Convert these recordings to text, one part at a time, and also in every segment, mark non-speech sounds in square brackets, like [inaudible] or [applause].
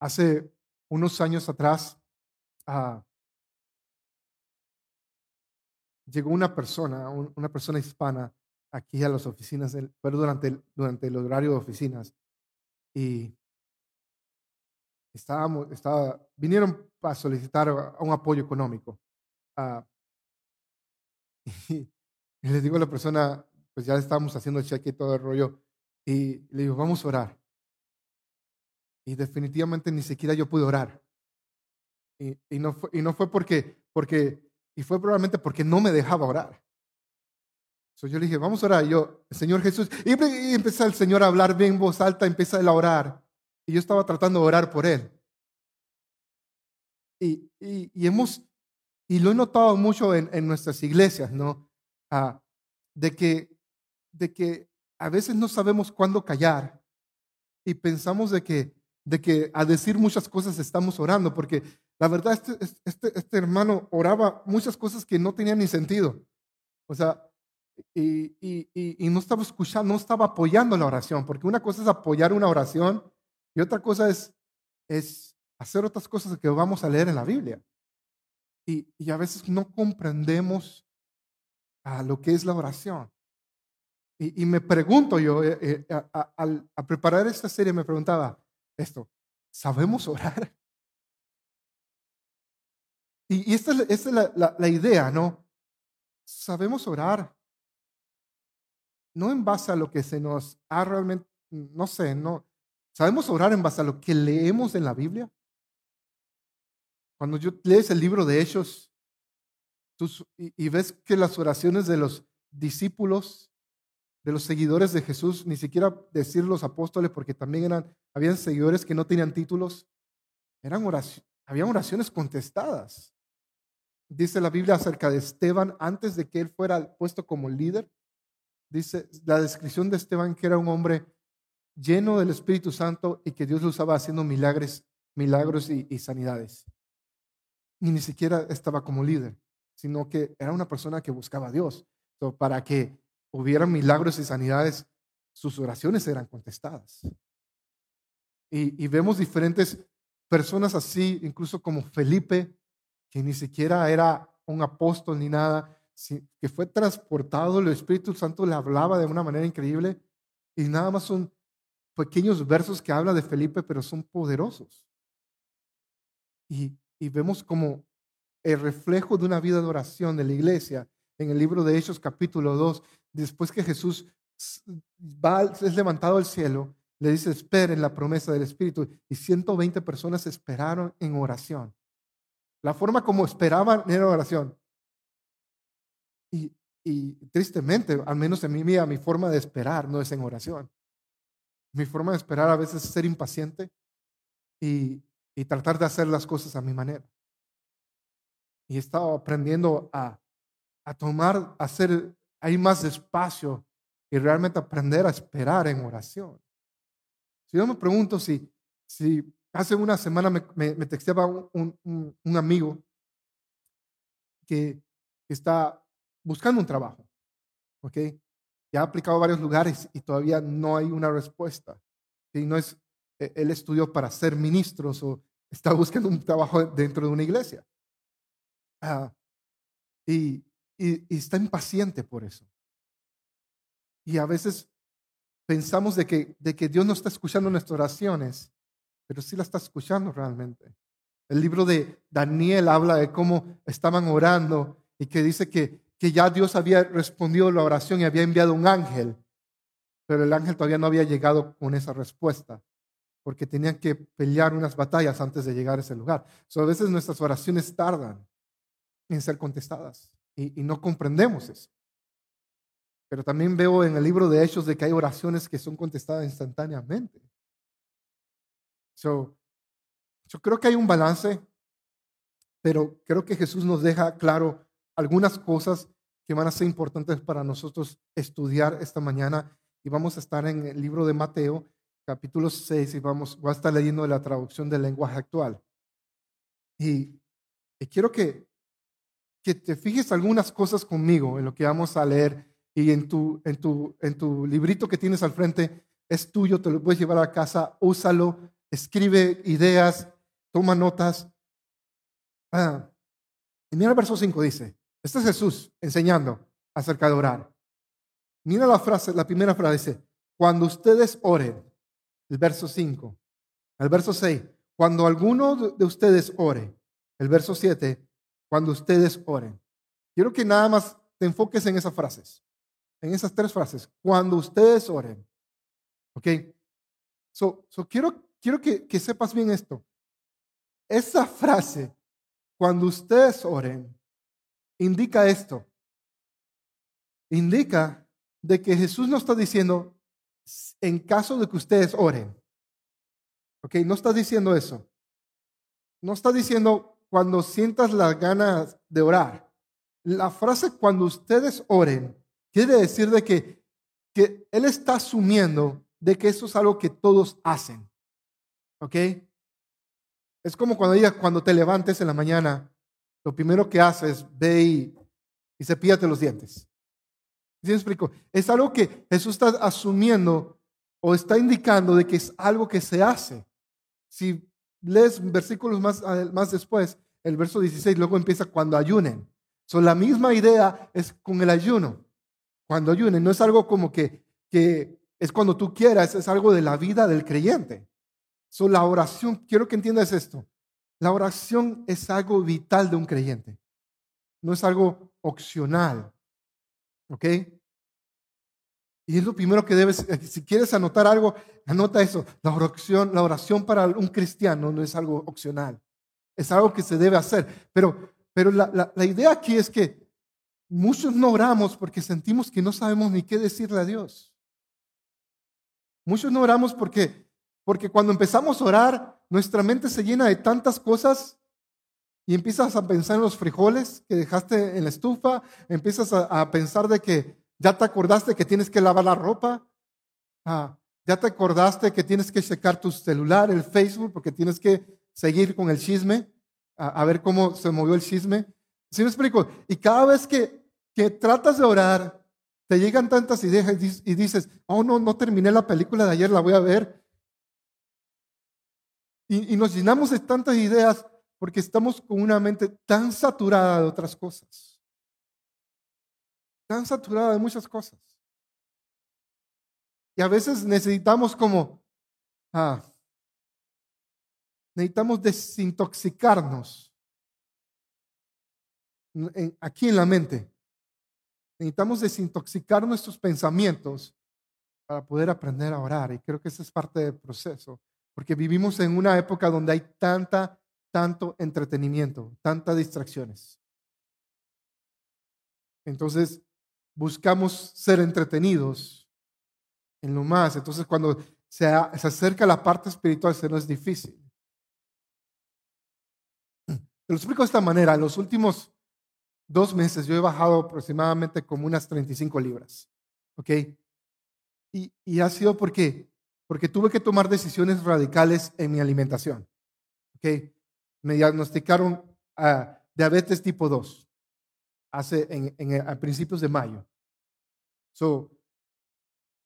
hace unos años atrás ah, llegó una persona, una persona hispana aquí a las oficinas, del, pero durante el, durante el horario de oficinas. Y estábamos, estaba, vinieron para solicitar un apoyo económico. Uh, [laughs] y, les digo a la persona, pues ya estábamos haciendo el cheque y todo el rollo, y le digo, vamos a orar. Y definitivamente ni siquiera yo pude orar. Y, no, fue, y no fue porque, porque, y fue probablemente porque no me dejaba orar. So yo le dije, vamos a orar. Y yo, Señor Jesús, y, y empezó el Señor a hablar bien en voz alta, empieza a orar. Y yo estaba tratando de orar por él. Y, y, hemos, y lo he notado mucho en, en nuestras iglesias, ¿no? Ah, de, que, de que a veces no sabemos cuándo callar y pensamos de que, de que a decir muchas cosas estamos orando, porque la verdad este, este, este hermano oraba muchas cosas que no tenían ni sentido. O sea, y, y, y, no estaba escuchando, no estaba apoyando la oración, porque una cosa es apoyar una oración y otra cosa es, es hacer otras cosas que vamos a leer en la Biblia. Y, y a veces no comprendemos a lo que es la oración. Y, me pregunto yo, eh, eh, al a, preparar esta serie, me preguntaba esto, ¿sabemos orar? Y, esta, es, esta es la, la, la idea, ¿no? Sabemos orar no en base a lo que se nos ha realmente, no sé, no. ¿Sabemos orar en base a lo que leemos en la Biblia? Cuando yo lees el libro de Hechos y, ves que las oraciones de los discípulos, de los seguidores de Jesús, ni siquiera decir los apóstoles, porque también eran, habían seguidores que no tenían títulos, eran oraciones, habían oraciones contestadas. Dice la Biblia acerca de Esteban antes de que él fuera puesto como líder dice la descripción de Esteban que era un hombre lleno del Espíritu Santo y que Dios lo usaba haciendo milagros, milagros y, sanidades. Y ni siquiera estaba como líder, sino que era una persona que buscaba a Dios. para que hubiera milagros y sanidades, sus oraciones eran contestadas. Y, vemos diferentes personas así, incluso como Felipe, que ni siquiera era un apóstol ni nada, que fue transportado, el Espíritu Santo le hablaba de una manera increíble y nada más son pequeños versos que habla de Felipe, pero son poderosos. Y vemos como el reflejo de una vida de oración de la iglesia en el libro de Hechos capítulo 2, después que Jesús va, es levantado al cielo, le dice, esperen la promesa del Espíritu. Y 120 personas esperaron en oración. La forma como esperaban era oración. Y, tristemente, al menos en mi vida, mi forma de esperar no es en oración. Mi forma de esperar a veces es ser impaciente y, y tratar de hacer las cosas a mi manera. Y he estado aprendiendo a, a tomar, a hacer ahí más despacio y realmente aprender a esperar en oración. Si yo me pregunto si, si hace una semana me, me, texteaba un, un, un, amigo que está buscando un trabajo. ¿Ok? Ya ha aplicado a varios lugares y todavía no hay una respuesta. ¿Sí? No es, e, él estudió para ser ministro o está buscando un trabajo dentro de una iglesia. Ah, y, y, está impaciente por eso. Y a veces pensamos de que, de que Dios no está escuchando nuestras oraciones, pero sí la está escuchando realmente. El libro de Daniel habla de cómo estaban orando y que dice que que ya Dios había respondido la oración y había enviado un ángel, pero el ángel todavía no había llegado con esa respuesta, porque tenían que pelear unas batallas antes de llegar a ese lugar. So, a veces nuestras oraciones tardan en ser contestadas y, no comprendemos eso. Pero también veo en el libro de Hechos de que hay oraciones que son contestadas instantáneamente. So, yo creo que hay un balance, pero creo que Jesús nos deja claro algunas cosas que van a ser importantes para nosotros estudiar esta mañana y vamos a estar en el libro de Mateo, capítulo 6, y vamos, voy a estar leyendo la traducción del lenguaje actual. Y, quiero que, que te fijes algunas cosas conmigo en lo que vamos a leer y en tu, en tu, en tu librito que tienes al frente es tuyo, te lo puedes llevar a casa, úsalo, escribe ideas, toma notas. Ah, y mira el verso 5 dice, este es Jesús enseñando acerca de orar. Mira la frase, la primera frase dice, cuando ustedes oren, el verso 5, el verso 6, cuando alguno de ustedes ore, el verso 7, cuando ustedes oren. Quiero que nada más te enfoques en esas frases, en esas tres frases, cuando ustedes oren. ¿Ok? So, quiero quiero que, sepas bien esto. Esa frase, cuando ustedes oren, indica esto. Indica de que Jesús no está diciendo en caso de que ustedes oren. ¿Ok? No está diciendo eso. No está diciendo cuando sientas las ganas de orar. La frase cuando ustedes oren quiere decir de que, que Él está asumiendo de que eso es algo que todos hacen. ¿Ok? Es como cuando digas, cuando te levantes en la mañana, lo primero que haces, ve y, y cepíllate los dientes. ¿Sí me explico? Es algo que Jesús está asumiendo o está indicando de que es algo que se hace. Si lees versículos más, más después, el verso 16, luego empieza cuando ayunen. So, la misma idea es con el ayuno. Cuando ayunen, no es algo como que, que es cuando tú quieras, es algo de la vida del creyente. So, la oración, quiero que entiendas esto. La oración es algo vital de un creyente. No es algo opcional. ¿Ok? Y es lo primero que debes, eh, si quieres anotar algo, anota eso. La oración, la oración para un cristiano no es algo opcional. Es algo que se debe hacer. Pero, pero la, la idea aquí es que muchos no oramos porque sentimos que no sabemos ni qué decirle a Dios. Muchos no oramos porque porque cuando empezamos a orar, nuestra mente se llena de tantas cosas y empiezas a pensar en los frijoles que dejaste en la estufa, empiezas a, pensar de que ya te acordaste que tienes que lavar la ropa, ah, ya te acordaste que tienes que checar tu celular, el Facebook, porque tienes que seguir con el chisme, a, ver cómo se movió el chisme. ¿Sí me explico? Y cada vez que, que tratas de orar, te llegan tantas ideas y dices, oh no, no terminé la película de ayer, la voy a ver. Y, nos llenamos de tantas ideas porque estamos con una mente tan saturada de otras cosas. Tan saturada de muchas cosas. Y a veces necesitamos como, ah, necesitamos desintoxicarnos aquí en la mente. Necesitamos desintoxicar nuestros pensamientos para poder aprender a orar. Y creo que ese es parte del proceso. Porque vivimos en una época donde hay tanta, tanto entretenimiento, tantas distracciones. Entonces, buscamos ser entretenidos en lo más. Entonces, cuando se, acerca la parte espiritual, se nos es difícil. Te lo explico de esta manera. En los últimos dos meses yo he bajado aproximadamente como unas 35 libras. ¿Ok? Y, y ha sido porque porque tuve que tomar decisiones radicales en mi alimentación. ¿Okay? Me diagnosticaron diabetes tipo 2 hace en, a principios de mayo. So,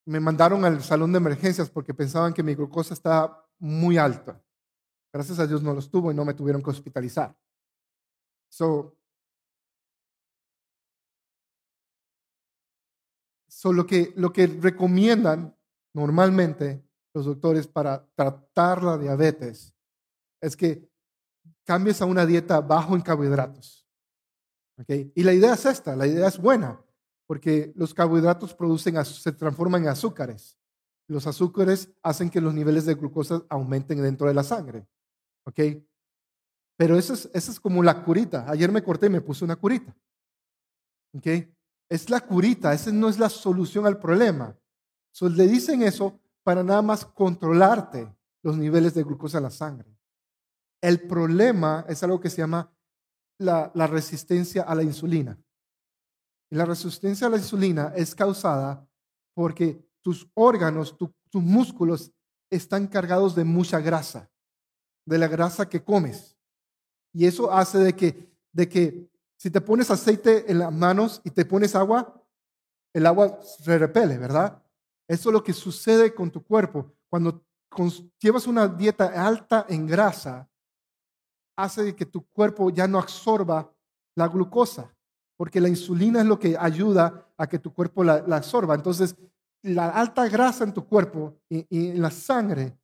me mandaron al salón de emergencias porque pensaban que mi glucosa estaba muy alta. Gracias a Dios no lo estuvo y no me tuvieron que hospitalizar. So, so lo, que, lo que recomiendan normalmente los doctores para tratar la diabetes es que cambies a una dieta bajo en carbohidratos. ¿Okay? Y la idea es esta, la idea es buena, porque los carbohidratos producen, se transforman en azúcares. Los azúcares hacen que los niveles de glucosa aumenten dentro de la sangre. ¿Ok? Pero eso es, eso es como la curita. Ayer me corté y me puse una curita. ¿Ok? Es la curita, esa no es la solución al problema. So, le dicen eso para nada más controlarte los niveles de glucosa en la sangre. El problema es algo que se llama la, resistencia a la insulina. Y la resistencia a la insulina es causada porque tus órganos, tus músculos están cargados de mucha grasa, de la grasa que comes. Y eso hace de que, de que si te pones aceite en las manos y te pones agua, el agua se repele, ¿verdad? Eso es lo que sucede con tu cuerpo. Cuando llevas una dieta alta en grasa, hace que tu cuerpo ya no absorba la glucosa, porque la insulina es lo que ayuda a que tu cuerpo la, absorba. Entonces, la alta grasa en tu cuerpo y, en la sangre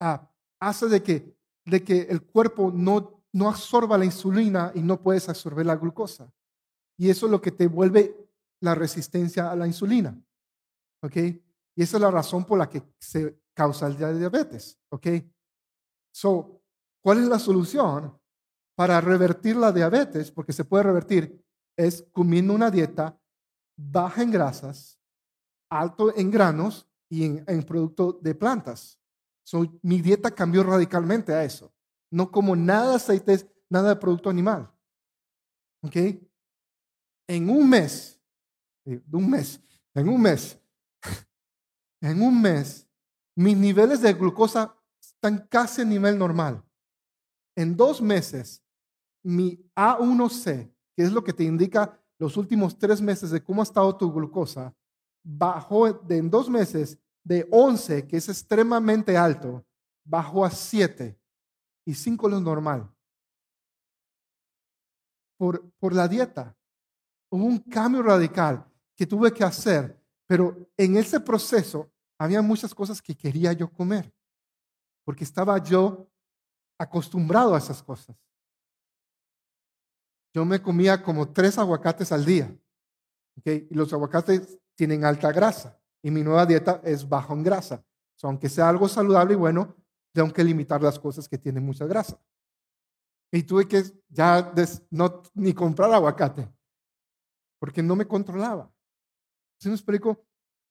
ah, hace de que, de que el cuerpo no, no absorba la insulina y no puedes absorber la glucosa. Y eso es lo que te vuelve la resistencia a la insulina. ¿Ok? Y esa es la razón por la que se causa el diabetes. ¿Ok? So, ¿cuál es la solución para revertir la diabetes? Porque se puede revertir. Es comiendo una dieta baja en grasas, alto en granos y en, en productos de plantas. So, mi dieta cambió radicalmente a eso. No como nada de aceites, nada de producto animal. ¿Ok? En un mes, de un mes, en un mes, [laughs] en un mes, mis niveles de glucosa están casi a nivel normal. En dos meses, mi A1C, que es lo que te indica los últimos tres meses de cómo ha estado tu glucosa, bajó de, en dos meses de 11, que es extremadamente alto, bajó a 7 y 5 lo normal. Por, por la dieta. Hubo un cambio radical que tuve que hacer, pero en ese proceso había muchas cosas que quería yo comer, porque estaba yo acostumbrado a esas cosas. Yo me comía como tres aguacates al día, y los aguacates tienen alta grasa, y mi nueva dieta es bajo en grasa. aunque sea algo saludable y bueno, tengo que limitar las cosas que tienen mucha grasa. Y tuve que ya no, ni comprar aguacate, porque no me controlaba. ¿Sí me explico?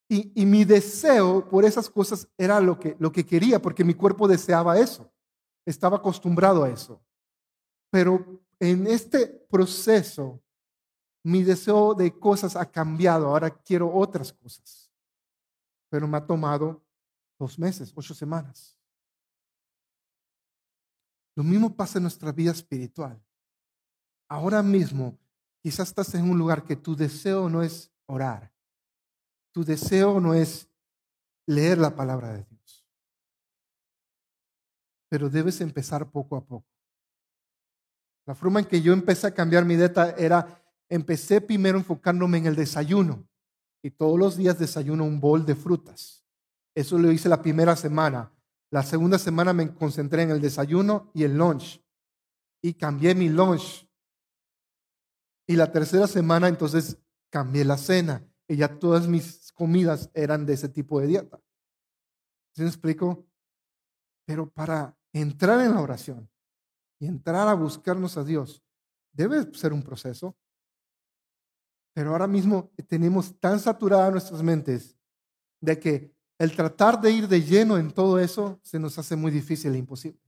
Y, mi deseo por esas cosas era lo que, lo que quería, porque mi cuerpo deseaba eso. Estaba acostumbrado a eso. Pero en este proceso, mi deseo de cosas ha cambiado. Ahora quiero otras cosas. Pero me ha tomado dos meses, ocho semanas. Lo mismo pasa en nuestra vida espiritual. Ahora mismo, quizás estás en un lugar que tu deseo no es orar. Tu deseo no es leer la palabra de Dios. Pero debes empezar poco a poco. La forma en que yo empecé a cambiar mi dieta era, empecé primero enfocándome en el desayuno. Y todos los días desayuno un bol de frutas. Eso lo hice la primera semana. La segunda semana me concentré en el desayuno y el lunch. Y cambié mi lunch. Y la tercera semana entonces cambié la cena. Y ya todas mis comidas eran de ese tipo de dieta. ¿Se me explico? Pero para entrar en la oración y entrar a buscarnos a Dios, debe ser un proceso. Pero ahora mismo tenemos tan saturadas nuestras mentes de que el tratar de ir de lleno en todo eso se nos hace muy difícil e imposible.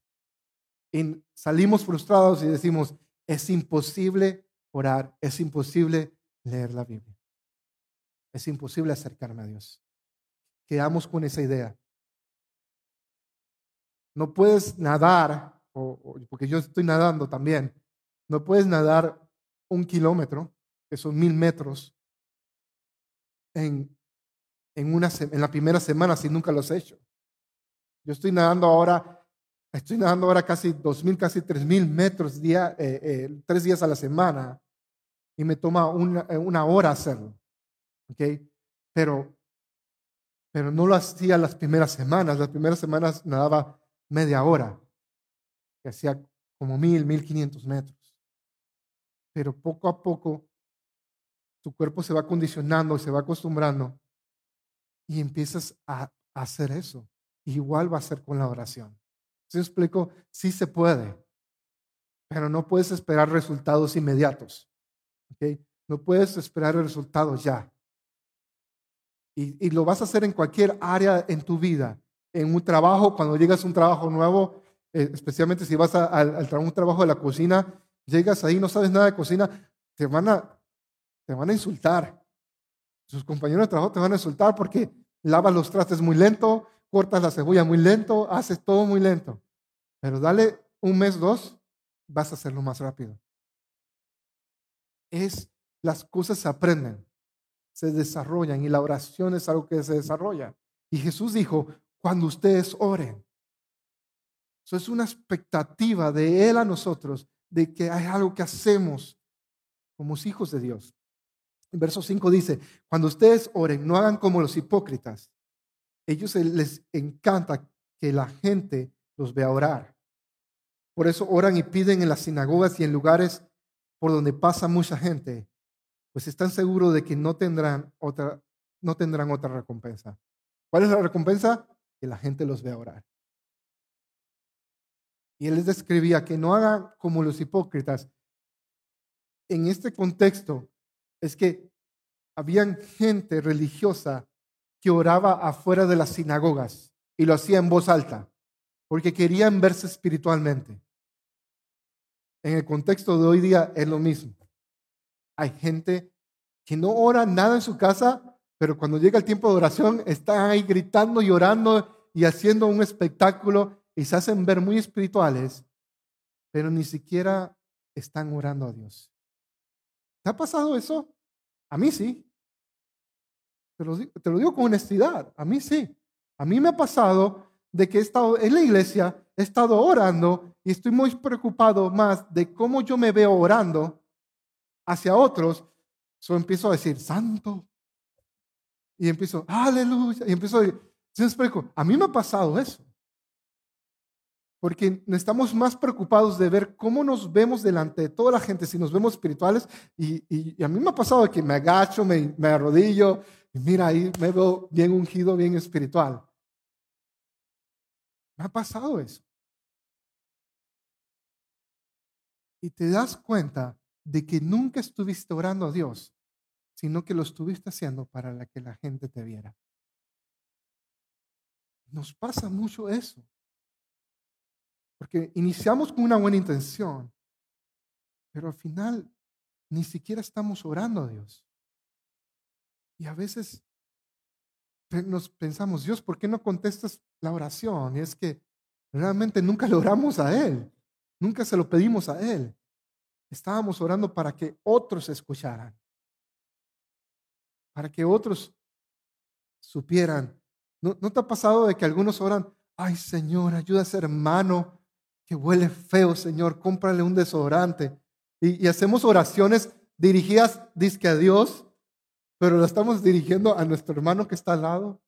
Salimos frustrados y decimos, es imposible orar, es imposible leer la Biblia. Es imposible acercarme a Dios. Quedamos con esa idea. No puedes nadar, porque yo estoy nadando también, no puedes nadar un kilómetro, que son mil metros, en en, una, en la primera semana si nunca lo has hecho. Yo estoy nadando ahora, estoy nadando ahora casi dos mil, casi tres mil metros día, eh, eh, tres días a la semana y me toma una, eh, una hora hacerlo. ¿Ok? Pero, pero no lo hacía las primeras semanas. Las primeras semanas nadaba media hora, que hacía como mil, mil quinientos metros. Pero poco a poco tu cuerpo se va condicionando, se va acostumbrando y empiezas a hacer eso. Igual va a ser con la oración. ¿Se explico? Sí se puede, pero no puedes esperar resultados inmediatos. ¿okay? No puedes esperar resultados ya. Y, y, lo vas a hacer en cualquier área en tu vida. En un trabajo, cuando llegas a un trabajo nuevo, eh, especialmente si vas a, un trabajo de la cocina, llegas ahí, no sabes nada de cocina, te van a, te van a insultar. Sus compañeros de trabajo te van a insultar porque lavas los trastes muy lento, cortas la cebolla muy lento, haces todo muy lento. Pero dale un mes, dos, vas a hacerlo más rápido. Es, las cosas se aprenden, se desarrollan y la oración es algo que se desarrolla. Y Jesús dijo, cuando ustedes oren. Eso es una expectativa de Él a nosotros, de que hay algo que hacemos como hijos de Dios. Verso 5 dice, cuando ustedes oren, no hagan como los hipócritas. Ellos les encanta que la gente los vea orar. Por eso oran y piden en las sinagogas y en lugares por donde pasa mucha gente, pues están seguros de que no tendrán otra, no tendrán otra recompensa. ¿Cuál es la recompensa? Que la gente los vea orar. Y él les describía que no hagan como los hipócritas. En este contexto es que habían gente religiosa que oraba afuera de las sinagogas y lo hacía en voz alta, porque querían verse espiritualmente. En el contexto de hoy día es lo mismo. Hay gente que no ora nada en su casa, pero cuando llega el tiempo de oración están ahí gritando y orando y haciendo un espectáculo y se hacen ver muy espirituales, pero ni siquiera están orando a Dios. ¿Te ha pasado eso? A mí sí. Te lo, digo con honestidad. A mí sí. A mí me ha pasado de que he estado en la iglesia, he estado orando y estoy muy preocupado más de cómo yo me veo orando hacia otros. So empiezo a decir, santo. Y empiezo, aleluya. Y empiezo a decir, A mí me ha pasado eso. Porque estamos más preocupados de ver cómo nos vemos delante de toda la gente, si nos vemos espirituales. Y, a mí me ha pasado que me agacho, me, me arrodillo, y mira, ahí me veo bien ungido, bien espiritual. Me ha pasado eso. Y te das cuenta de que nunca estuviste orando a Dios, sino que lo estuviste haciendo para que la gente te viera. Nos pasa mucho eso. Porque iniciamos con una buena intención, pero al final ni siquiera estamos orando a Dios. Y a veces nos pensamos, Dios, ¿por qué no contestas la oración? Y es que realmente nunca [laughs] le oramos a Él, nunca se lo pedimos a Él. Estábamos orando para que otros escucharan, para que otros supieran. ¿No, ¿No, te ha pasado de que algunos oran, ay Señor, ayuda a ese hermano que huele feo, Señor, cómprale un desodorante? Y, hacemos oraciones dirigidas, a Dios, pero lo estamos dirigiendo a nuestro hermano que está al lado.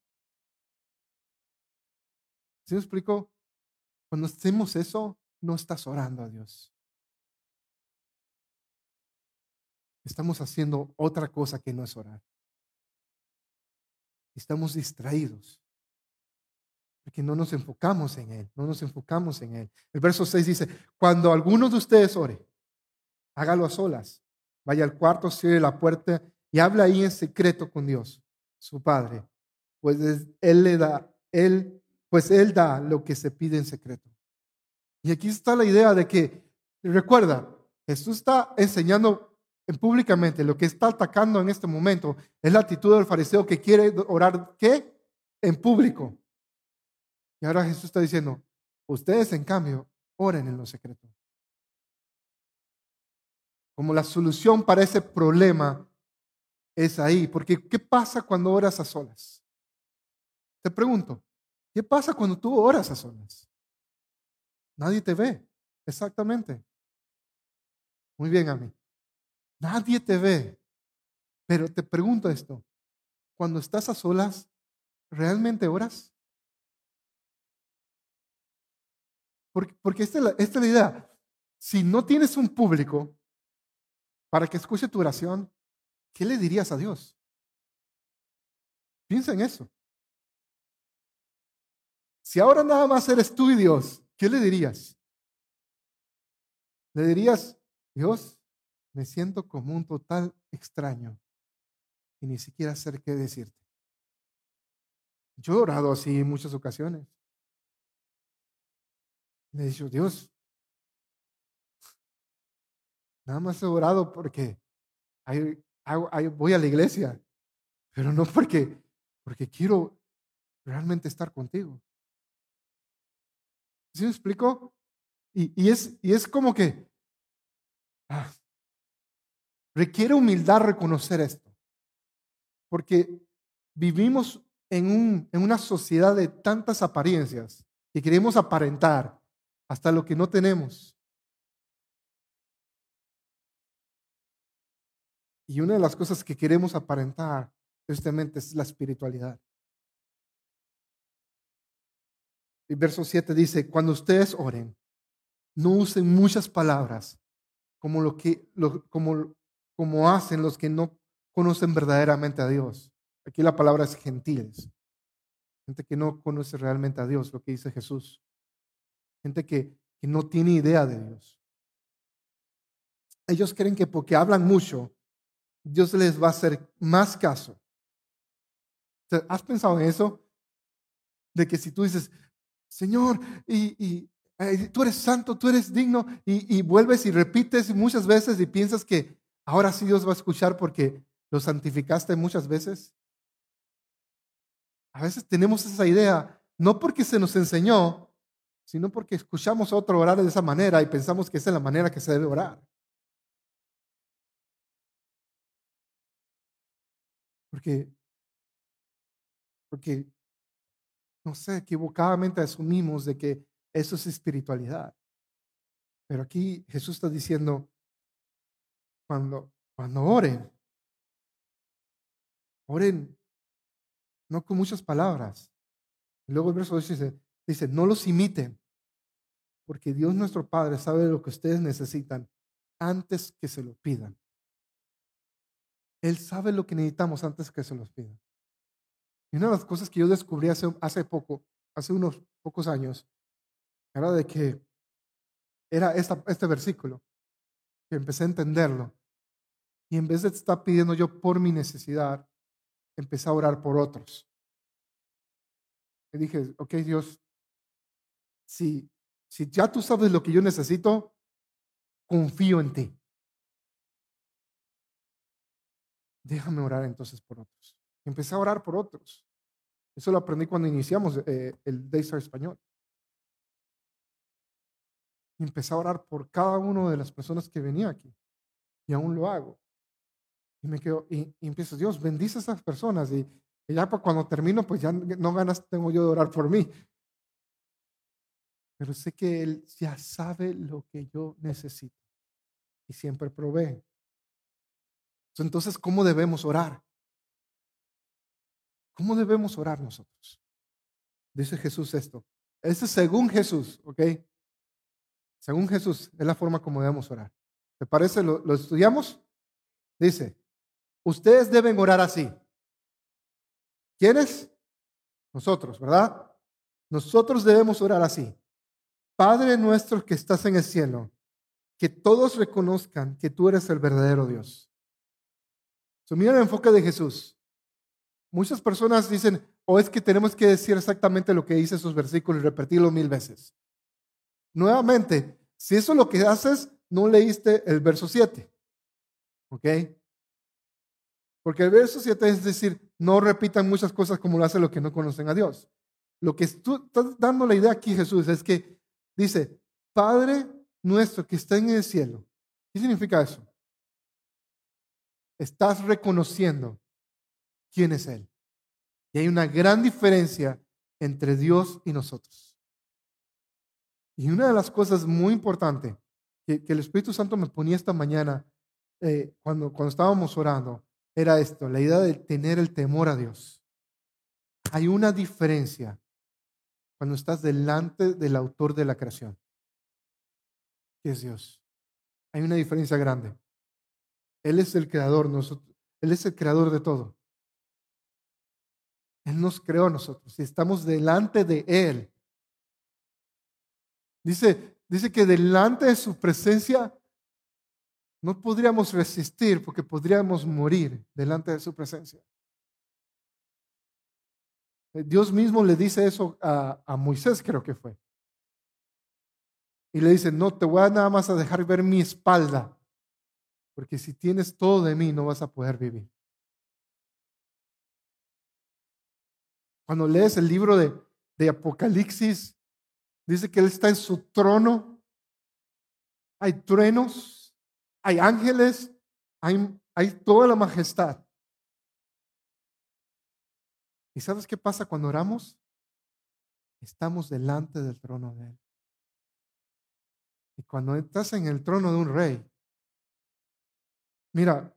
¿Sí me explico? Cuando hacemos eso, no estás orando a Dios. Estamos haciendo otra cosa que no es orar. Estamos distraídos. Porque no nos enfocamos en Él, no nos enfocamos en Él. El verso 6 dice, cuando alguno de ustedes ore, hágalo a solas. Vaya al cuarto, cierre la puerta y habla ahí en secreto con Dios, su Padre, pues Él le da, Él, pues Él da lo que se pide en secreto. Y aquí está la idea de que, recuerda, Jesús está enseñando públicamente, lo que está atacando en este momento es la actitud del fariseo que quiere orar, ¿qué? En público. Y ahora Jesús está diciendo, ustedes en cambio, oren en lo secreto. Como la solución para ese problema es ahí. Porque ¿qué pasa cuando oras a solas? Te pregunto, ¿qué pasa cuando tú oras a solas? Nadie te ve, exactamente. Muy bien, a mí. Nadie te ve. Pero te pregunto esto, cuando estás a solas, ¿realmente oras? Porque, esta es la idea. Si no tienes un público para que escuche tu oración, ¿qué le dirías a Dios? Piensa en eso. Si ahora nada más eres tú y Dios, ¿qué le dirías? Le dirías, Dios, me siento como un total extraño y ni siquiera sé qué decirte. Yo he orado así en muchas ocasiones. Le he dicho, Dios, nada más he orado porque voy a la iglesia, pero no porque, porque quiero realmente estar contigo. ¿Sí me explico? Y, es, y es como que ah, requiere humildad reconocer esto, porque vivimos en, un, en una sociedad de tantas apariencias que queremos aparentar hasta lo que no tenemos. Y una de las cosas que queremos aparentar, justamente, es la espiritualidad. Y verso 7 dice, cuando ustedes oren, no usen muchas palabras como, lo que, como, como hacen los que no conocen verdaderamente a Dios. Aquí la palabra es gentiles. Gente que no conoce realmente a Dios, lo que dice Jesús. Gente que, no tiene idea de Dios. Ellos creen que porque hablan mucho, Dios les va a hacer más caso. ¿Has pensado en eso? De que si tú dices, Señor, y, tú eres santo, tú eres digno, y, vuelves y repites muchas veces y piensas que ahora sí Dios va a escuchar porque lo santificaste muchas veces. A veces tenemos esa idea, no porque se nos enseñó, sino porque escuchamos a otro orar de esa manera y pensamos que esa es la manera que se debe orar. Porque, porque no sé, equivocadamente asumimos de que eso es espiritualidad. Pero aquí Jesús está diciendo, cuando, cuando oren, oren no con muchas palabras. Luego el verso 2 dice, dice, no los imiten, porque Dios nuestro Padre sabe lo que ustedes necesitan antes que se lo pidan. Él sabe lo que necesitamos antes que se los pidan. Y una de las cosas que yo descubrí hace, hace poco, hace unos pocos años, era de que era este versículo, que empecé a entenderlo. Y en vez de estar pidiendo yo por mi necesidad, empecé a orar por otros. Y dije, ok Dios, si, si ya tú sabes lo que yo necesito, confío en ti. Déjame orar entonces por otros. Empecé a orar por otros. Eso lo aprendí cuando iniciamos eh, el Daystar español. Empecé a orar por cada una de las personas que venía aquí. Y aún lo hago. Y me quedo, y, empiezo, Dios, bendice a esas personas. Y, ya cuando termino, pues ya no ganas tengo yo de orar por mí. Pero sé que Él ya sabe lo que yo necesito. Y siempre provee. Entonces, ¿cómo debemos orar? ¿Cómo debemos orar nosotros? Dice Jesús esto. Este es según Jesús, ¿ok? Según Jesús, es la forma como debemos orar. ¿Te parece? ¿Lo, estudiamos? Dice, ustedes deben orar así. ¿Quiénes? Nosotros, ¿verdad? Nosotros debemos orar así. Padre nuestro que estás en el cielo, que todos reconozcan que tú eres el verdadero Dios. So, mira el enfoque de Jesús. Muchas personas dicen, o es que tenemos que decir exactamente lo que dice esos versículos y repetirlo mil veces. Nuevamente, si eso es lo que haces, no leíste el verso 7. ¿Ok? Porque el verso 7 es decir, no repitan muchas cosas como lo hacen los que no conocen a Dios. Lo que tú estás dando la idea aquí, Jesús, es que dice, Padre nuestro que está en el cielo. ¿Qué significa eso? Estás reconociendo quién es Él. Y hay una gran diferencia entre Dios y nosotros. Y una de las cosas muy importantes que, el Espíritu Santo me ponía esta mañana eh, cuando, cuando estábamos orando era esto, la idea de tener el temor a Dios. Hay una diferencia cuando estás delante del autor de la creación, que es Dios. Hay una diferencia grande. Él es el creador, nosotros, Él es el creador de todo. Él nos creó a nosotros y estamos delante de Él. Dice, dice que delante de su presencia no podríamos resistir porque podríamos morir delante de su presencia. Dios mismo le dice eso a, a Moisés, creo que fue. Y le dice, no, te voy a nada más a dejar ver mi espalda, porque si tienes todo de mí no vas a poder vivir. Cuando lees el libro de, de Apocalipsis, dice que Él está en su trono. Hay truenos, hay ángeles, hay, toda la majestad. ¿Y sabes qué pasa cuando oramos? Estamos delante del trono de Él. Y cuando estás en el trono de un rey, mira,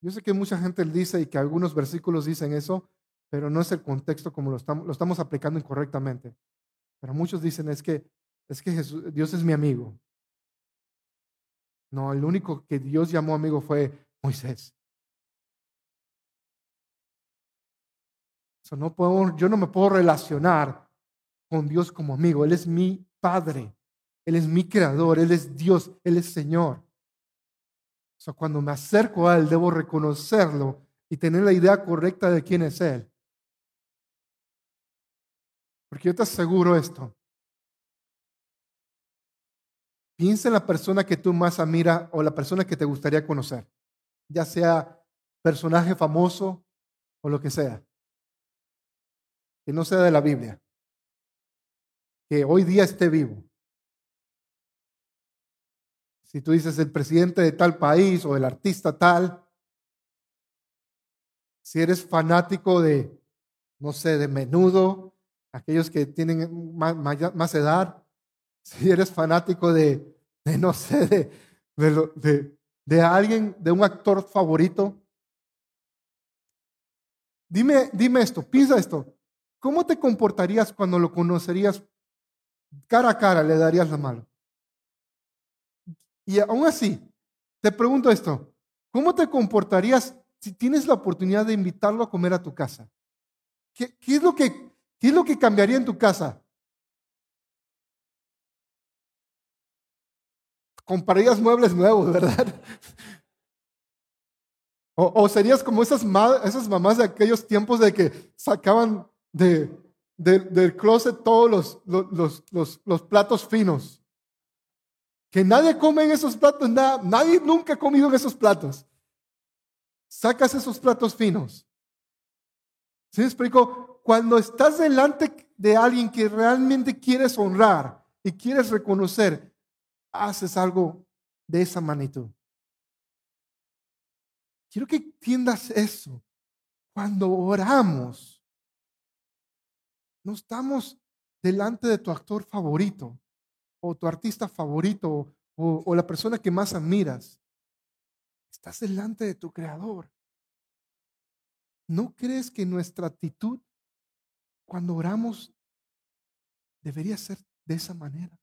yo sé que mucha gente dice y que algunos versículos dicen eso, pero no es el contexto como lo lo estamos aplicando incorrectamente. Pero muchos dicen es que, es que Dios es mi amigo. No, el único que Dios llamó amigo fue Moisés. yo no me puedo relacionar con Dios como amigo. Él es mi Padre. Él es mi creador. Él es Dios. Él es Señor. Cuando me acerco a Él, debo reconocerlo y tener la idea correcta de quién es Él. Porque yo te aseguro esto. Piensa en la persona que tú más admira o la persona que te gustaría conocer, ya sea personaje famoso o lo que sea, que no sea de la Biblia, que hoy día esté vivo. Si tú dices el presidente de tal país o el artista tal, si eres fanático de, no sé, de menudo, aquellos que tienen más, edad, [laughs] si eres fanático de, no sé, de, de, de, alguien, de un actor favorito, dime, dime esto, piensa esto, ¿cómo te comportarías cuando lo conocerías cara a cara, le darías la mano? Y aún así, te pregunto esto, ¿cómo te comportarías si tienes la oportunidad de invitarlo a comer a tu casa? ¿Qué, qué es lo que ¿Qué es lo que cambiaría en tu casa? Comprarías muebles nuevos, [laughs] ¿verdad? O, serías como esas, esas mamás de aquellos tiempos de que sacaban de, del closet todos los, los, los, los, platos finos. Que nadie come en esos platos, nadie nunca ha comido en esos platos. Sacas esos platos finos. ¿Sí me explico? Cuando estás delante de alguien que realmente quieres honrar y quieres reconocer, haces algo de esa magnitud. Quiero que entiendas eso. Cuando oramos, no estamos delante de tu actor favorito o tu artista favorito o, la persona que más admiras. Estás delante de tu creador. ¿No crees que nuestra actitud cuando oramos, debería ser de esa manera.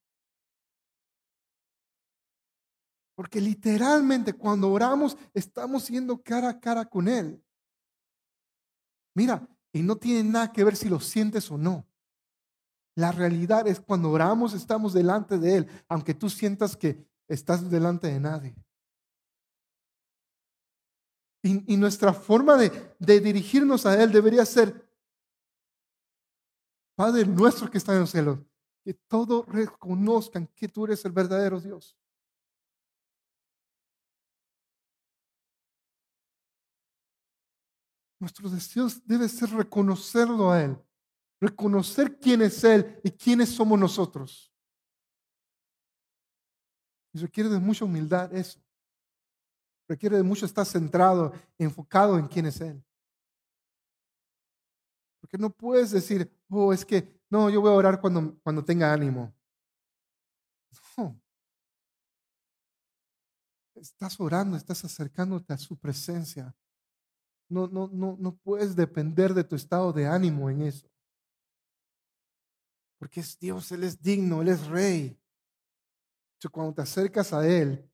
Porque literalmente cuando oramos estamos siendo cara a cara con Él. Mira, y no tiene nada que ver si lo sientes o no. La realidad es cuando oramos estamos delante de Él, aunque tú sientas que estás delante de nadie. Y, nuestra forma de, de dirigirnos a Él debería ser, Padre nuestro que está en los cielos, que todos reconozcan que tú eres el verdadero Dios. Nuestro deseo debe ser reconocerlo a Él, reconocer quién es Él y quiénes somos nosotros. Y requiere de mucha humildad eso. Requiere de mucho estar centrado, enfocado en quién es Él. Porque no puedes decir, oh, es que, no, yo voy a orar cuando, cuando tenga ánimo. No. Estás orando, estás acercándote a su presencia. No, no, no, no puedes depender de tu estado de ánimo en eso. Porque es Dios, Él es digno, Él es rey. cuando te acercas a Él,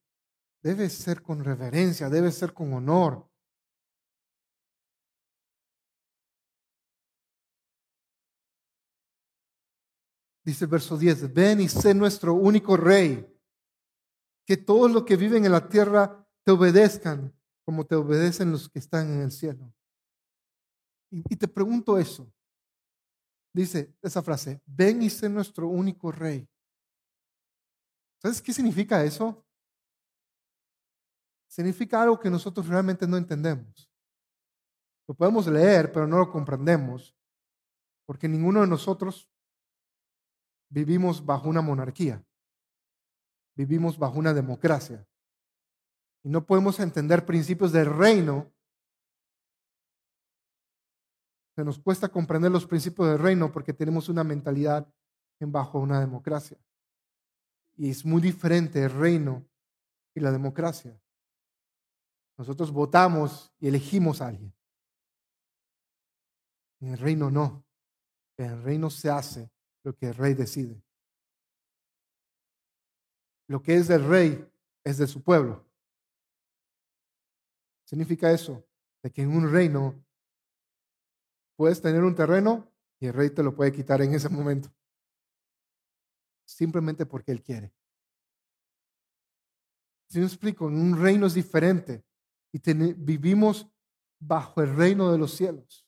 debe ser con reverencia, debe ser con honor. Dice el verso 10, ven y sé nuestro único rey, que todos los que viven en la tierra te obedezcan como te obedecen los que están en el cielo. Y, te pregunto eso. Dice esa frase, ven y sé nuestro único rey. ¿Sabes qué significa eso? Significa algo que nosotros realmente no entendemos. Lo podemos leer, pero no lo comprendemos, porque ninguno de nosotros vivimos bajo una monarquía, vivimos bajo una democracia. Y no podemos entender principios del reino Se nos cuesta comprender los principios del reino porque tenemos una mentalidad en bajo una democracia. Y es muy diferente el reino y la democracia. Nosotros votamos y elegimos a alguien. En el reino no. En el reino se hace lo que el rey decide. Lo que es del rey es de su pueblo. Significa eso, de que en un reino puedes tener un terreno y el rey te lo puede quitar en ese [laughs] momento. Simplemente porque él quiere. Si me explico, en un reino es diferente y vivimos bajo el reino de los cielos.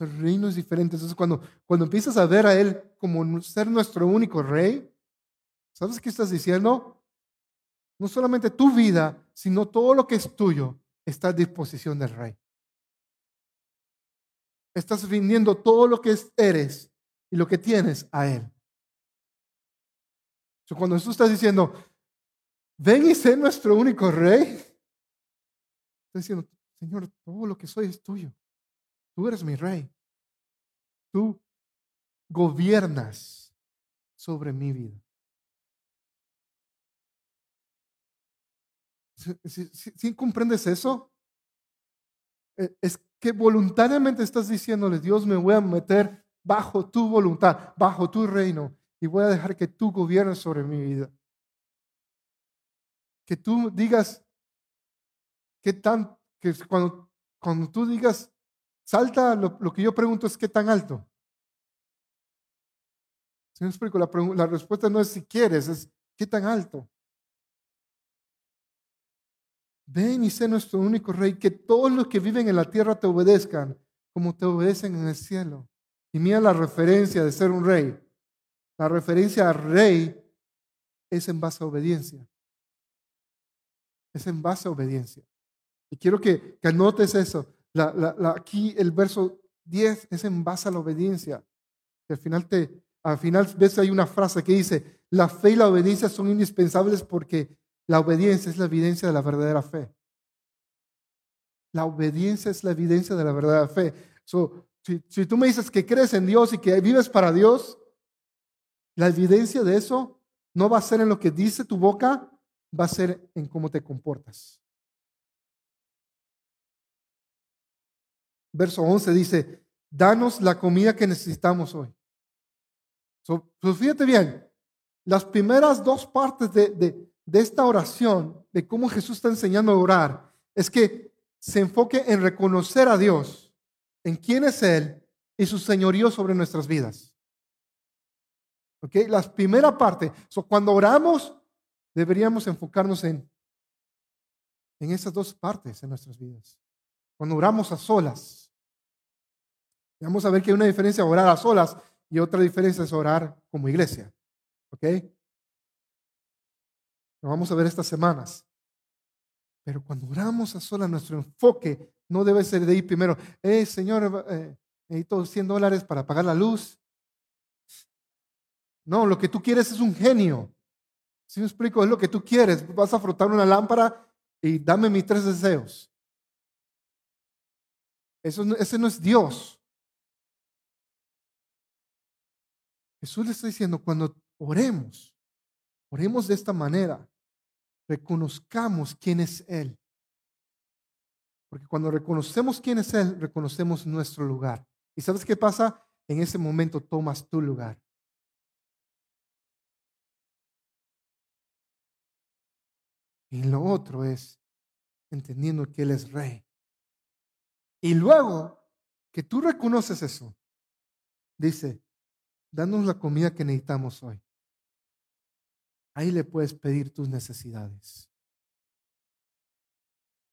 El reino es diferente. Entonces, cuando, cuando empiezas a ver a Él como ser nuestro único rey, ¿sabes qué estás diciendo? No solamente tu vida, sino todo lo que es tuyo está a disposición del rey. Estás rindiendo todo lo que eres y lo que tienes a Él. cuando tú estás diciendo, ven y sé nuestro único rey, estás diciendo, Señor, todo lo que soy es tuyo. Tú eres mi rey. Tú gobiernas sobre mi vida. ¿Sí, comprendes eso? E, es que voluntariamente estás diciéndole, Dios me voy a meter bajo tu voluntad, bajo tu reino, y voy a dejar que tú gobiernes sobre mi vida. Que tú digas, ¿qué tan, que cuando, cuando tú digas, salta, lo, que yo pregunto es, ¿qué tan alto? Si me explico, la, la respuesta no es si quieres, es ¿qué tan alto? Ven y sé nuestro único rey, que todos los que viven en la tierra te obedezcan como te obedecen en el cielo. Y mira la referencia de ser un rey. La referencia a rey es en base a obediencia. Es en base a obediencia. Y quiero que, anotes eso. Aquí el verso 10 es en base a la obediencia. al final, te, al ves hay una frase que dice, la fe y la obediencia son indispensables porque la obediencia es la evidencia de la verdadera fe. La obediencia es la evidencia de la verdadera fe. si, si tú me dices que crees en Dios y que vives para Dios, la evidencia de eso no va a ser en lo que dice tu boca, va a ser en cómo te comportas. Verso 11 dice, danos la comida que necesitamos hoy. fíjate bien, las primeras dos partes de, de esta oración, de cómo Jesús está enseñando a orar, es que se enfoque en reconocer a Dios, en quién es Él y su señorío sobre nuestras vidas. ¿Ok? La primera parte, cuando oramos, deberíamos enfocarnos en, en esas dos partes en nuestras vidas. Cuando oramos a solas, vamos a ver que hay una diferencia orar a solas y otra diferencia es orar como iglesia. ¿Ok? Lo vamos a ver estas semanas. Pero cuando oramos a sola, nuestro enfoque no debe ser de ir primero, eh, Señor, eh, necesito 100 dólares para pagar la luz. No, lo que tú quieres es un genio. Si me explico, es lo que tú quieres. Vas a frotar una lámpara y dame mis tres deseos. Eso, ese no es Dios. Jesús le está diciendo, cuando oremos, oremos de esta manera reconozcamos quién es Él. Porque cuando reconocemos quién es Él, reconocemos nuestro lugar. ¿Y sabes qué pasa? En ese momento tomas tu lugar. Y lo otro es entendiendo que Él es rey. Y luego que tú reconoces eso, dice, danos la comida que necesitamos hoy. Ahí le puedes pedir tus necesidades.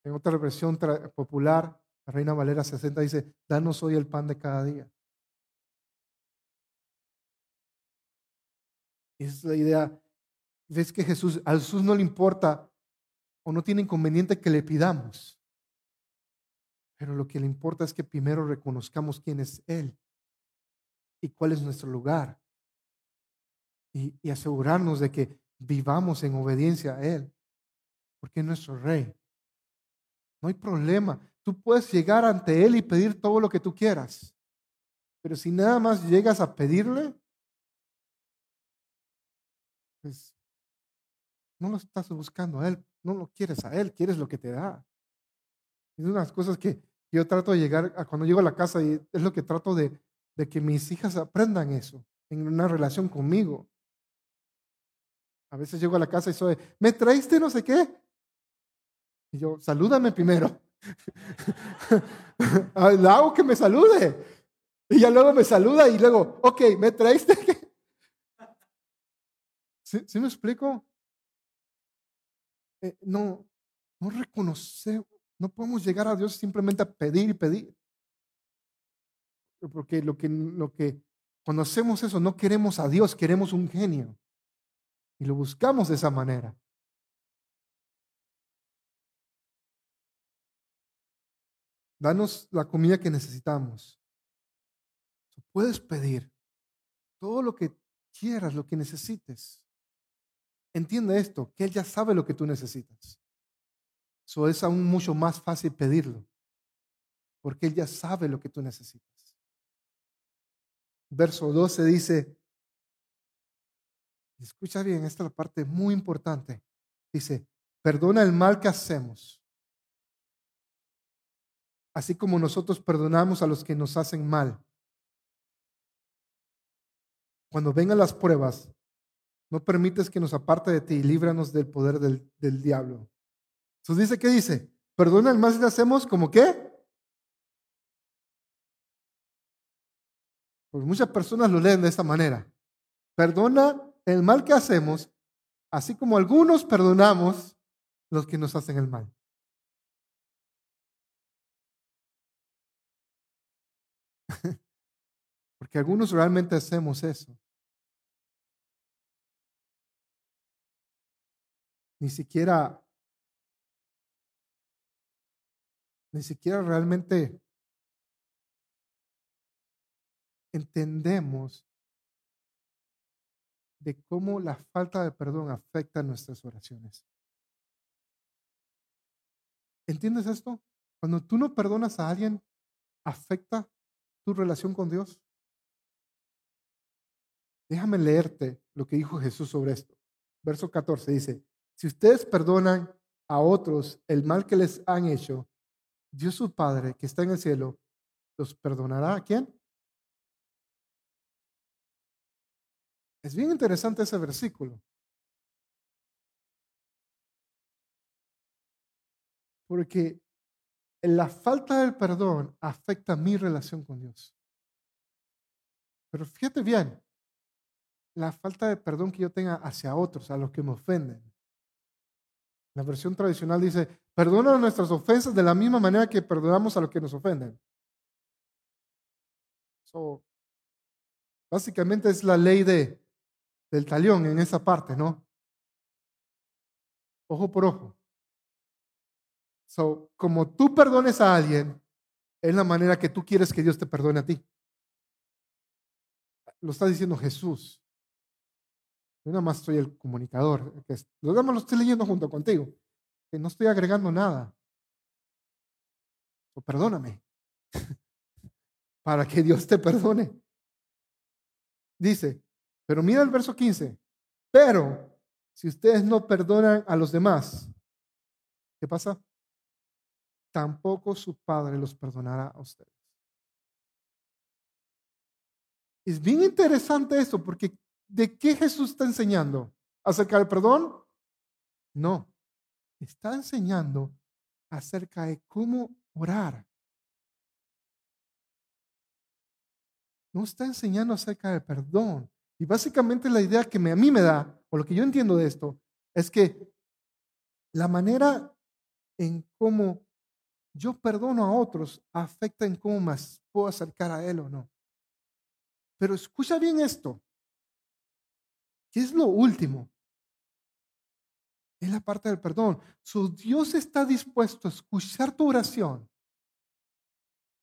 En otra versión popular, la Reina Valera 60 dice, danos hoy el pan de cada día. Esa es la idea. Ves que Jesús, a Jesús no le importa o no tiene inconveniente que le pidamos. Pero lo que le importa es que primero reconozcamos quién es Él y cuál es nuestro lugar. Y, asegurarnos de que vivamos en obediencia a Él, porque es nuestro rey. No hay problema. tú puedes llegar ante Él y pedir todo lo que tú quieras. Pero si nada más llegas a pedirle, pues no lo estás buscando a Él, no lo quieres a Él, quieres lo que te da. Es una de las cosas que yo trato de llegar a cuando llego a la casa y es lo que trato de, de que mis hijas aprendan eso en una relación conmigo. A veces llego a la casa y soy, ¿me traiste no sé qué? Y yo, salúdame primero. [laughs] Le hago que me salude. Y ya luego me saluda y luego, ok, ¿me traiste? ¿Sí, me explico? Eh, no, no reconoce, no podemos llegar a Dios simplemente a pedir y pedir. Porque lo que, cuando hacemos eso, no queremos a Dios, queremos un genio. Y lo buscamos de esa manera. Danos la comida que necesitamos. Puedes pedir todo lo que quieras, lo que necesites. Entiende esto, que Él ya sabe lo que tú necesitas. Eso es aún mucho más fácil pedirlo, porque Él ya sabe lo que tú necesitas. Verso 12 dice, escucha bien, esta es la parte muy importante. Dice, perdona el mal que hacemos, así como nosotros perdonamos a los que nos hacen mal. Cuando vengan las pruebas, no permites que nos aparte de ti y líbranos del poder del, del diablo. Entonces dice, ¿qué dice? Perdona el mal que hacemos como qué? Pues muchas personas lo leen de esta manera. Perdona el mal que hacemos, así como algunos perdonamos los que nos hacen el mal. [laughs] Porque algunos realmente hacemos eso. Ni siquiera, ni siquiera realmente entendemos de cómo la falta de perdón afecta nuestras oraciones. ¿Entiendes esto? Cuando tú no perdonas a alguien, afecta tu relación con Dios. Déjame leerte lo que dijo Jesús sobre esto. Verso 14 dice, si ustedes perdonan a otros el mal que les han hecho, Dios su Padre que está en el cielo, ¿los perdonará a quién? Es bien interesante ese versículo. Porque la falta del perdón afecta mi relación con Dios. Pero fíjate bien, la falta de perdón que yo tenga hacia otros, a los que me ofenden. La versión tradicional dice, perdona nuestras ofensas de la misma manera que perdonamos a los que nos ofenden. básicamente es la ley de, del talión en esa parte, ¿no? Ojo por ojo. So, como tú perdones a alguien, es la manera que tú quieres que Dios te perdone a ti. Lo está diciendo Jesús. Yo nada más soy el comunicador. Los demás lo estoy leyendo junto contigo. Que no estoy agregando nada. So, perdóname. [laughs] Para que Dios te perdone. Dice, pero mira el verso 15. Pero si ustedes no perdonan a los demás, ¿qué pasa? Tampoco su Padre los perdonará a ustedes. Es bien interesante esto, porque ¿de qué Jesús está enseñando? ¿Acerca del perdón? No, está enseñando acerca de cómo orar. No está enseñando acerca del perdón. Y básicamente la idea que a mí me da, o lo que yo entiendo de esto, es que la manera en cómo yo perdono a otros afecta en cómo más puedo acercar a Él o no. Pero escucha bien esto. ¿Qué es lo último? Es la parte del perdón. Su Dios está dispuesto a escuchar tu oración.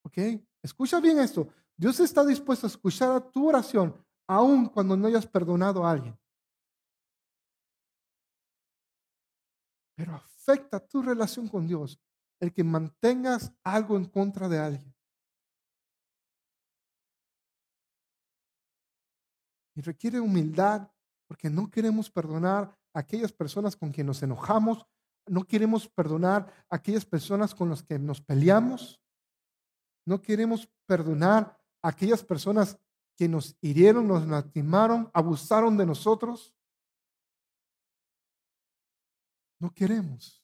¿Ok? Escucha bien esto. Dios está dispuesto a escuchar tu oración aun cuando no hayas perdonado a alguien. Pero afecta tu relación con Dios el que mantengas algo en contra de alguien. Y requiere humildad porque no queremos perdonar a aquellas personas con quien nos enojamos, no queremos perdonar a aquellas personas con las que nos peleamos, no queremos perdonar a aquellas personas que nos hirieron, nos lastimaron, abusaron de nosotros. No queremos.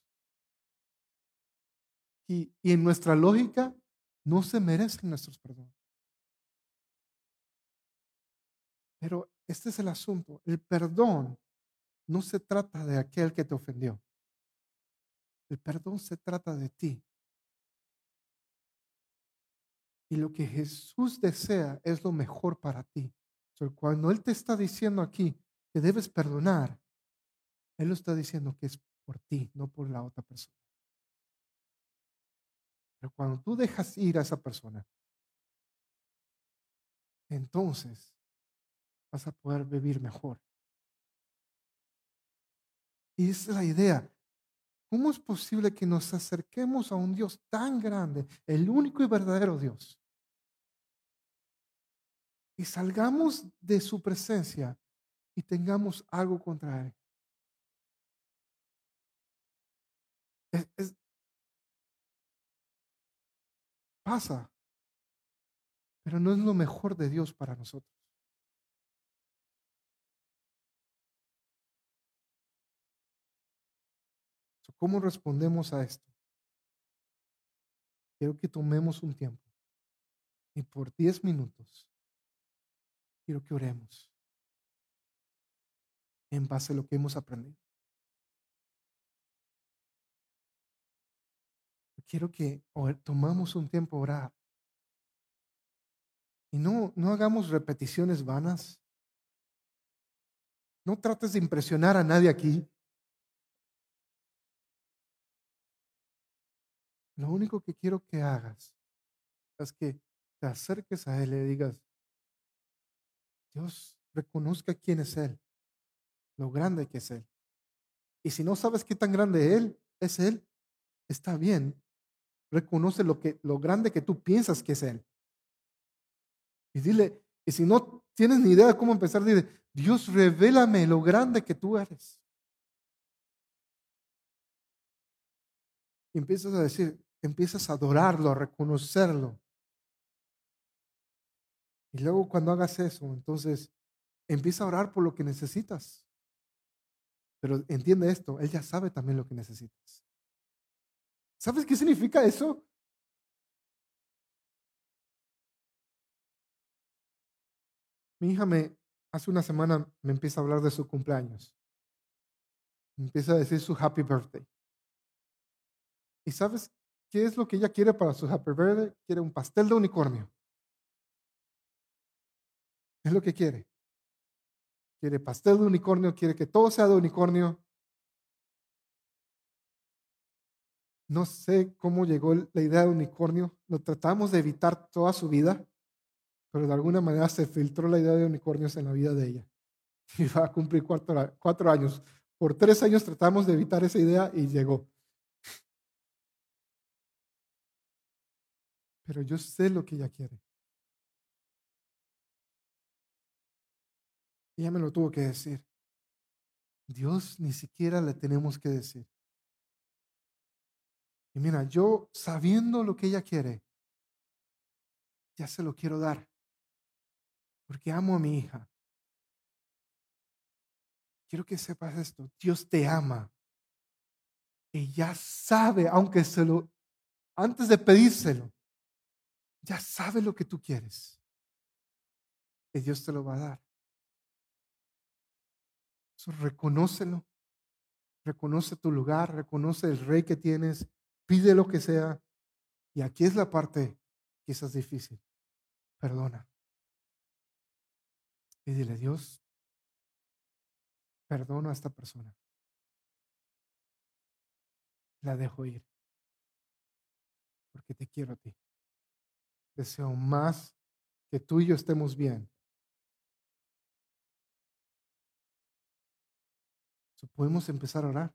Y, en nuestra lógica no se merecen nuestros perdones. Pero este es el asunto. El perdón no se trata de aquel que te ofendió. El perdón se trata de ti. Y lo que Jesús desea es lo mejor para ti. cuando Él te está diciendo aquí que debes perdonar, Él lo está diciendo que es por ti, no por la otra persona. Pero cuando tú dejas ir a esa persona, entonces vas a poder vivir mejor. Y esa es la idea. ¿Cómo es posible que nos acerquemos a un Dios tan grande, el único y verdadero Dios? Y salgamos de su presencia y tengamos algo contra Él. pasa, pero no es lo mejor de Dios para nosotros. ¿Cómo respondemos a esto? Quiero que tomemos un tiempo y por 10 minutos quiero que oremos en base a lo que hemos aprendido. Quiero que tomamos un tiempo a orar. Y no, no hagamos repeticiones vanas. No trates de impresionar a nadie aquí. Lo único que quiero que hagas es que te acerques a Él y le digas, Dios, reconozca quién es Él, lo grande que es Él. Y si no sabes qué tan grande Él es Él, está bien. Reconoce lo, que, lo grande que tú piensas que es Él. Y dile, y si no tienes ni idea de cómo empezar, dile, Dios, revélame lo grande que tú eres. Y empiezas a decir, empiezas a adorarlo, a reconocerlo. Y luego cuando hagas eso, entonces empieza a orar por lo que necesitas. Pero entiende esto, Él ya sabe también lo que necesitas. ¿Sabes qué significa eso? Mi hija me, hace una semana me empieza a hablar de su cumpleaños. Me empieza a decir su happy birthday. ¿Y sabes qué es lo que ella quiere para su happy birthday? Quiere un pastel de unicornio. Es lo que quiere. Quiere pastel de unicornio, quiere que todo sea de unicornio. No sé cómo llegó la idea de unicornio. Lo tratamos de evitar toda su vida, pero de alguna manera se filtró la idea de unicornios en la vida de ella. [laughs] Y va a cumplir cuatro, cuatro años. Por tres años tratamos de evitar esa idea y llegó. Pero yo sé lo que ella quiere. Ella me lo tuvo que decir. Dios ni siquiera le tenemos que decir. Y mira, yo sabiendo lo que ella quiere, ya se lo quiero dar. Porque amo a mi hija. Quiero que sepas esto. Dios te ama. Y ya sabe, aunque se lo, antes de pedírselo, ya sabe lo que tú quieres. Y Dios te lo va a dar reconócelo. Reconoce tu lugar, reconoce el rey que tienes, pide lo que sea. Y aquí es la parte quizás difícil. Perdona. Y dile, Dios, perdono a esta persona. La dejo ir. Porque te quiero a ti. Deseo más que tú y yo estemos bien podemos empezar a orar.